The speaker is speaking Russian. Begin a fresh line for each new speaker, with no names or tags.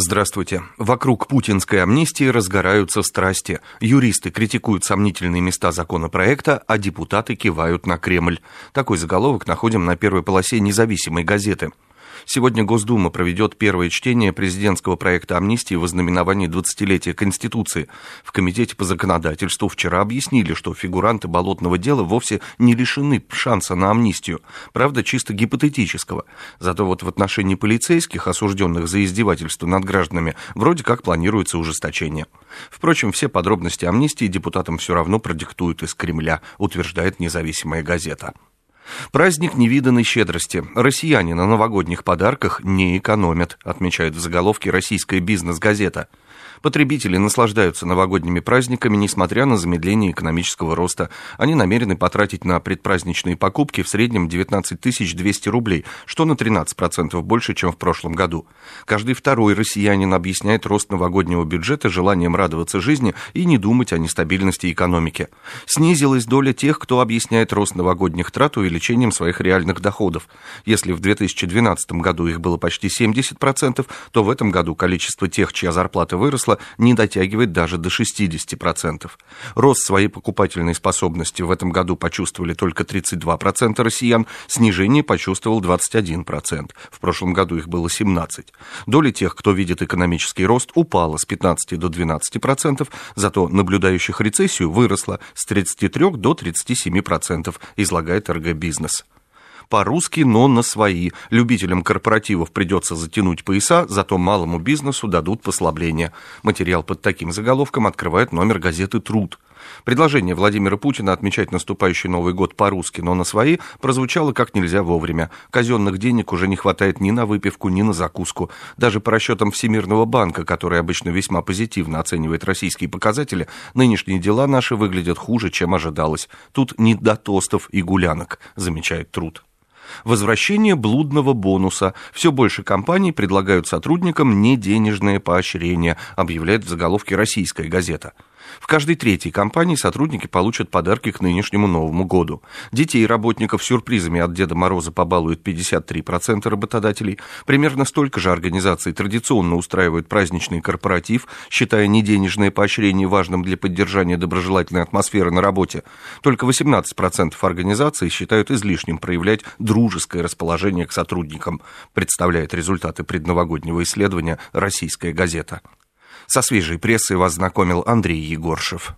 Здравствуйте. Вокруг путинской амнистии разгораются страсти. Юристы критикуют сомнительные места законопроекта, а депутаты кивают на Кремль. Такой заголовок находим на первой полосе независимой газеты. Сегодня Госдума проведет первое чтение президентского проекта амнистии в ознаменовании 20-летия Конституции. В Комитете по законодательству вчера объяснили, что фигуранты болотного дела вовсе не лишены шанса на амнистию. Правда, чисто гипотетического. Зато вот в отношении полицейских, осужденных за издевательство над гражданами, вроде как планируется ужесточение. Впрочем, все подробности амнистии депутатам все равно продиктуют из Кремля, утверждает независимая газета. Праздник невиданной щедрости. Россияне на новогодних подарках не экономят, отмечает в заголовке российская бизнес-газета. Потребители наслаждаются новогодними праздниками, несмотря на замедление экономического роста. Они намерены потратить на предпраздничные покупки в среднем 19 200 рублей, что на 13% больше, чем в прошлом году. Каждый второй россиянин объясняет рост новогоднего бюджета желанием радоваться жизни и не думать о нестабильности экономики. Снизилась доля тех, кто объясняет рост новогодних трат увеличением своих реальных доходов. Если в 2012 году их было почти 70%, то в этом году количество тех, чья зарплата выросла, выросла, не дотягивает даже до 60%. Рост своей покупательной способности в этом году почувствовали только 32% россиян, снижение почувствовал 21%. В прошлом году их было 17%. Доля тех, кто видит экономический рост, упала с 15 до 12%, зато наблюдающих рецессию выросла с 33 до 37%, излагает РГ «Бизнес» по-русски, но на свои. Любителям корпоративов придется затянуть пояса, зато малому бизнесу дадут послабление. Материал под таким заголовком открывает номер газеты «Труд». Предложение Владимира Путина отмечать наступающий Новый год по-русски, но на свои, прозвучало как нельзя вовремя. Казенных денег уже не хватает ни на выпивку, ни на закуску. Даже по расчетам Всемирного банка, который обычно весьма позитивно оценивает российские показатели, нынешние дела наши выглядят хуже, чем ожидалось. Тут не до тостов и гулянок, замечает труд. Возвращение блудного бонуса. Все больше компаний предлагают сотрудникам неденежные поощрения, объявляет в заголовке «Российская газета». В каждой третьей компании сотрудники получат подарки к нынешнему Новому году. Детей и работников сюрпризами от Деда Мороза побалуют 53% работодателей. Примерно столько же организаций традиционно устраивают праздничный корпоратив, считая неденежное поощрение важным для поддержания доброжелательной атмосферы на работе. Только 18% организаций считают излишним проявлять дружеское расположение к сотрудникам, представляет результаты предновогоднего исследования «Российская газета». Со свежей прессой вас знакомил Андрей Егоршев.